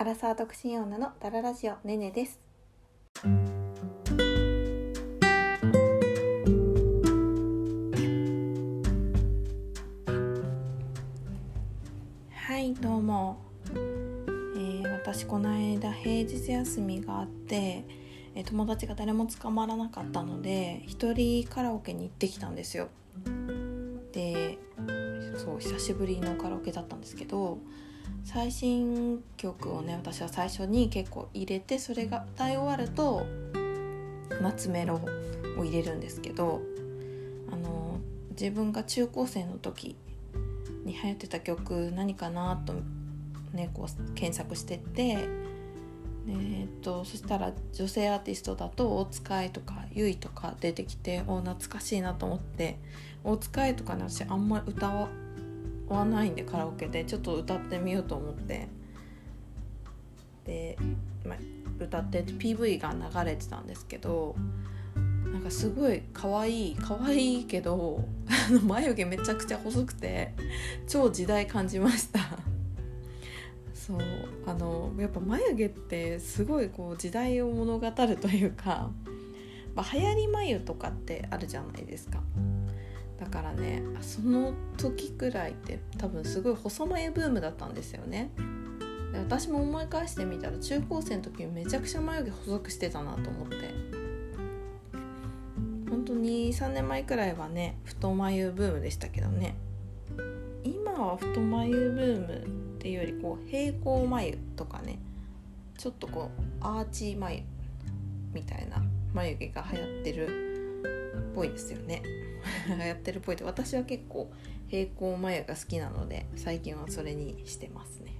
アラサー独身女のダララジオねねです。はいどうも、えー、私この間平日休みがあって友達が誰も捕まらなかったので一人カラオケに行ってきたんですよ。でそう久しぶりのカラオケだったんですけど最新曲をね私は最初に結構入れてそれが歌い終わると夏メロを入れるんですけどあの自分が中高生の時に流行ってた曲何かなとねこう検索してってえー、っとそしたら女性アーティストだと大塚愛とかゆいとか出てきてお懐かしいなと思って大塚愛とかね私あんまり歌わないんでカラオケでちょっと歌ってみようと思って。で、まあ、歌って PV が流れてたんですけどなんかすごい可愛い可愛いけど眉毛めちゃくちゃ細くて超時代感じました。そうあのやっぱ眉毛ってすごいこう時代を物語るというか、まあ、流行り眉とかってあるじゃないですか。だからねその時くらいって多分すごい細眉ブームだったんですよね。で私も思い返してみたら中高生の時めちゃくちゃ眉毛細くしてたなと思って。本当に3年前くらいはね太眉ブームでしたけどね。今は太眉ブームっていうよりこう平行眉とかねちょっとこうアーチ眉みたいな眉毛が流行ってるっぽいですよね。流行ってるっぽいって私は結構平行眉が好きなので最近はそれにしてますね。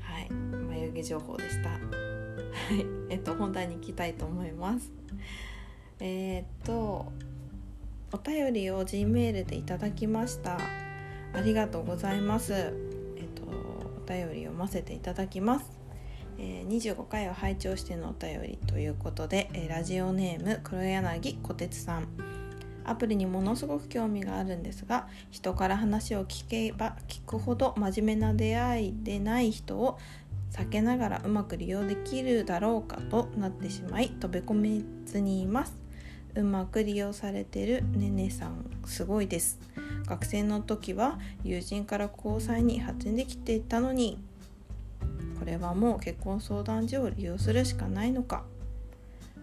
はい。眉毛情報でした。はい。えっと本題に行きたいと思います。えー、っとお便りを G メールでいただきました。ありがとうございます。えっとお便り読ませていただきます。え、25回を拝聴してのお便りということで、え、ラジオネーム黒柳小鉄さん。アプリにものすごく興味があるんですが人から話を聞けば聞くほど真面目な出会いでない人を避けながらうまく利用できるだろうかとなってしまい飛び込めずにいます。うまく利用されてるねねさんすごいです。学生の時は友人から交際に発展できていたのにこれはもう結婚相談所を利用するしかないのか。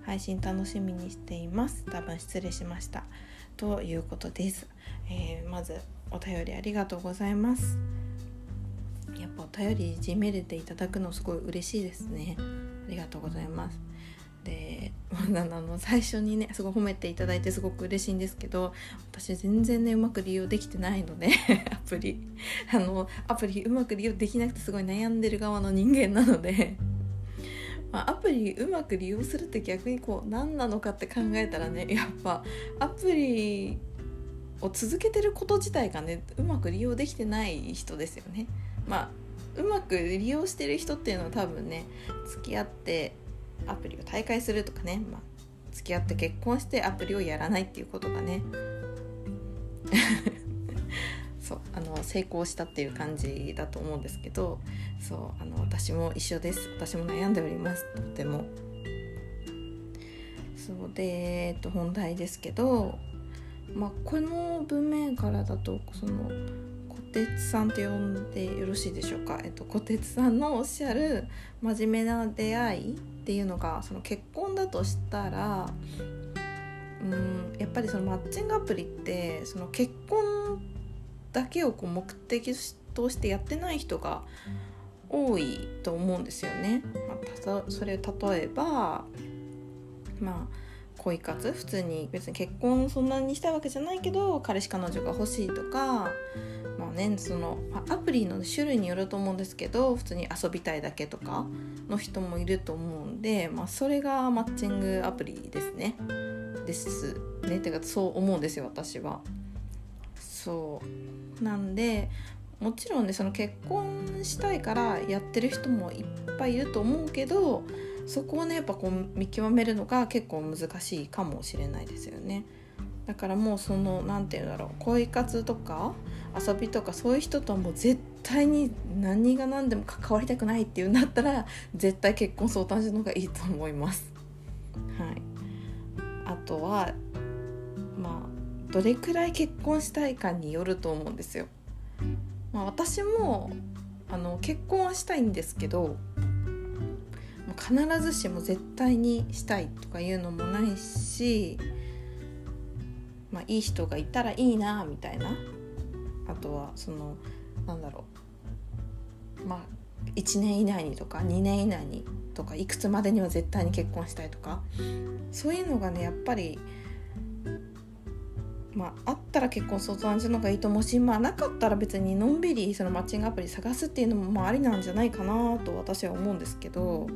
配信楽しみにしています。多分失礼しました。ということです、えー、まずお便りありがとうございます。やっぱお便り G メールでいただくのすごい嬉しいですね。ありがとうございます。で あの最初にねすごい褒めていただいてすごく嬉しいんですけど私全然ねうまく利用できてないので アプリあのアプリうまく利用できなくてすごい悩んでる側の人間なので、まあ、アプリうまく利用するって逆にこう何なのかって考えたらねやっぱアプリを続けてること自体がねうまく利用できてない人ですよね。まあうまく利用してる人っていうのは多分ね付き合ってアプリを大会するとかね、まあ、付き合って結婚してアプリをやらないっていうことがね そうあの成功したっていう感じだと思うんですけどそうあの私も一緒です。私も悩んでおります。とても。そうで、えっと、本題ですけど、まあ、この文面からだとその鉄さんと呼んでよろしいでしょうか、えっと、小鉄さんのおっしゃる真面目な出会いっていうのがその結婚だとしたらうんやっぱりそのマッチングアプリってその結婚だけをこう目的としてやってない人が多いと思うんですよね。まあ、それ例えばまあ恋活？普通に別に結婚そんなにしたいわけじゃないけど彼氏彼女が欲しいとかまあねそのアプリの種類によると思うんですけど普通に遊びたいだけとかの人もいると思うんで、まあ、それがマッチングアプリですね。ですねてかそう思うんですよ私は。そうなんでもちろんねその結婚したいからやってる人もいっぱいいると思うけどそこをねやっぱこう見極めるのが結構難しいかもしれないですよね。だからもうその何て言うんだろう恋活とか遊びとかそういう人とはもう絶対に何が何でも関わりたくないっていうんだったら絶対結婚相談所の方がいいと思います。はい、あとはまあどれくらい結婚したいかによると思うんですよ。まあ、私もあの結婚はしたいんですけど必ずしも絶対にしたいとかいうのもないし、まあ、いい人がいたらいいなみたいなあとはそのなんだろうまあ1年以内にとか2年以内にとかいくつまでには絶対に結婚したいとかそういうのがねやっぱりまあ、あったら結婚相談所のがいいと思うし、まあ、なかったら別にのんびりそのマッチングアプリ探すっていうのもまあありなんじゃないかなと私は思うんですけど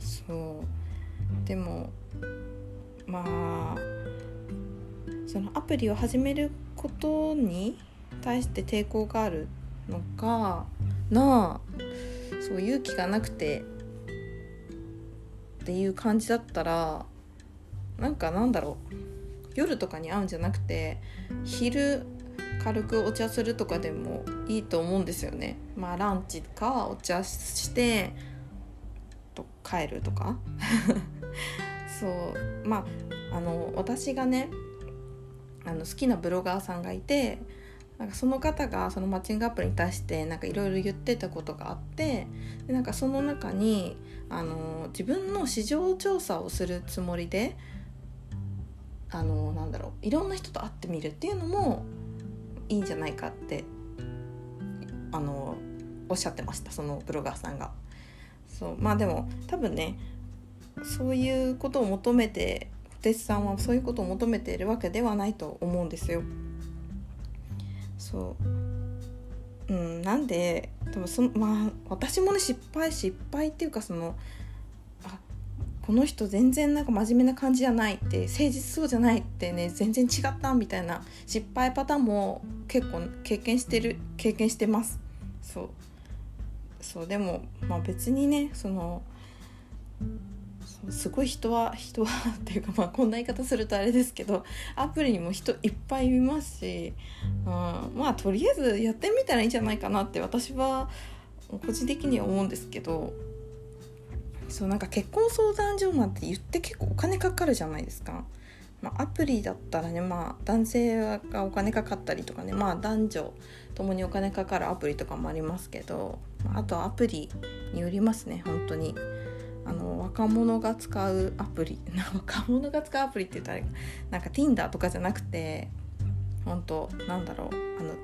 そう。でもまあそのアプリを始めることに対して抵抗があるっのかなあそう勇気がなくてっていう感じだったらなんかなんだろう。夜とかに会うんじゃなくて昼軽くお茶するとかでもいいと思うんですよね。まあランチかお茶してと帰るとか。そう。まああの私がねあの好きなブロガーさんがいてなんかその方がそのマッチングアプリに対してなんかいろいろ言ってたことがあってでなんかその中にあの自分の市場調査をするつもりであのなんだろういろんな人と会ってみるっていうのもいいんじゃないかってあのおっしゃってましたそのブロガーさんが。そうまあでも多分ねそういうことを求めて小鉄さんはそういうことを求めているわけではないと思うんですよ。そう。うん。なんで多分そまあ私もね失敗失敗っていうかそのあこの人全然なんか真面目な感じじゃないって誠実そうじゃないってね全然違ったみたいな失敗パターンも結構経験してる経験してます。そう。そうでもまあ別にねそのすごい人は人はっていうかまあこんな言い方するとあれですけどアプリにも人いっぱいいますし、うん、まあとりあえずやってみたらいいんじゃないかなって私は個人的には思うんですけどそうなんか結婚相談所なんて言って結構お金かかるじゃないですか。まあ、アプリだったらね、まあ、男性がお金かかったりとかね、まあ、男女ともにお金かかるアプリとかもありますけどまあとはアプリによりますね本当に。あの若者が使うアプリ 若者が使うアプリって言ったらなんか Tinder とかじゃなくて本当なんだろうあの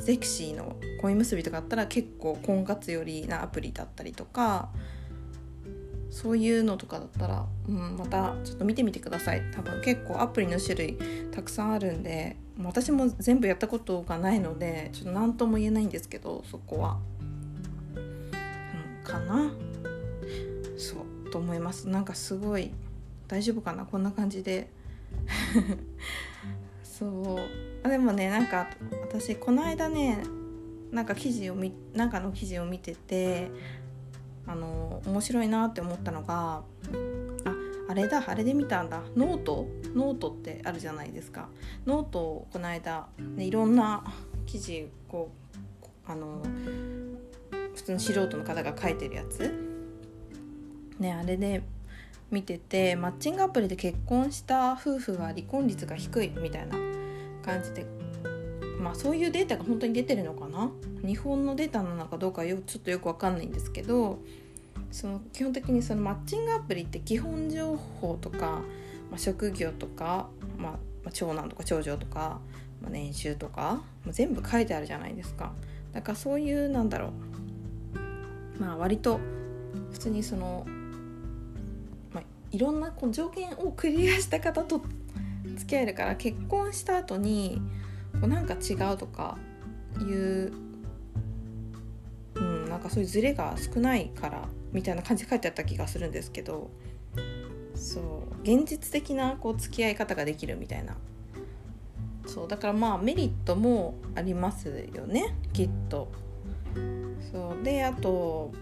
セクシーの恋結びとかあったら結構婚活寄りなアプリだったりとかそういうのとかだったら、うん、またちょっと見てみてください。多分結構アプリの種類たくさんあるんで私も全部やったことがないのでちょっと何とも言えないんですけどそこは、うん、かな。そうと思います。なんかすごい大丈夫かな？こんな感じで。そう。あでもねなんか私この間ねなんか記事をみなんかの記事を見ててあの面白いなって思ったのがああれだあれで見たんだ。 note？noteってあるじゃないですか。ノートをこの間、ね、いろんな記事こうあの普通の素人の方が書いてるやつ。ねあれで見ててマッチングアプリで結婚した夫婦は離婚率が低いみたいな感じでまあそういうデータが本当に出てるのかな？日本のデータなのかどうかよちょっとよく分かんないんですけどその基本的にそのマッチングアプリって基本情報とか、まあ、職業とか、まあ、まあ、長男とか長女とか、まあ、年収とか、まあ、全部書いてあるじゃないですか。だからそういうなんだろう。まあ割と普通にその、まあ、いろんなこの条件をクリアした方と付き合えるから結婚した後にこうなんか違うとかいううんなんかそういうズレが少ないからみたいな感じで書いてあった気がするんですけどそう現実的なこう付き合い方ができるみたいなそうだからまあメリットもありますよねきっと。そうであと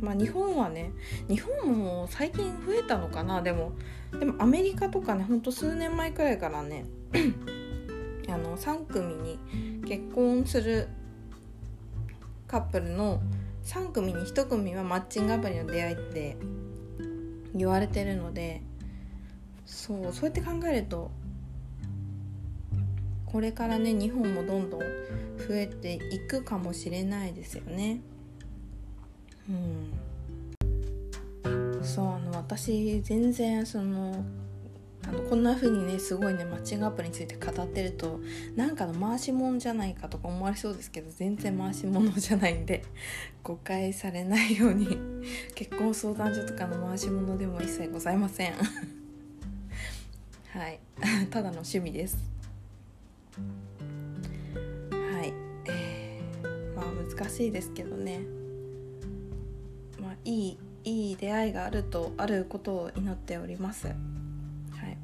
まあ日本はね日本も最近増えたのかなでもでもアメリカとかねほんと数年前くらいからね あの3組に結婚するカップルの3組に1組はマッチングアプリの出会いって言われてるのでそうそうやって考えるとこれからね日本もどんどん増えていくかもしれないですよね。うん。そうあの私全然そのあのこんな風にねすごいねマッチングアプリについて語ってるとなんかの回し物じゃないかとか思われそうですけど全然回し物じゃないんで誤解されないように結婚相談所とかの回し物でも一切ございません。はい。ただの趣味です。はい。えー、まあ難しいですけどね。いいいい出会いがあるとあることを祈っております。はい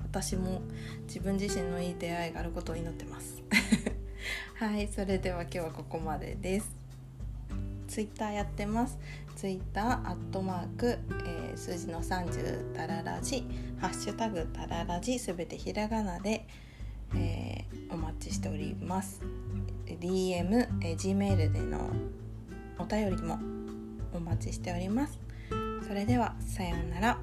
私も自分自身のいい出会いがあることを祈ってます。はいそれでは今日はここまでです。ツイッターやってます。ツイッターアットマーク、えー、数字の30タララジ。ハッシュタグタララジ。すべてひらがなで、えー、お待ちしております。DM、えー、Gmail でのお便りもお待ちしております。それではさようなら。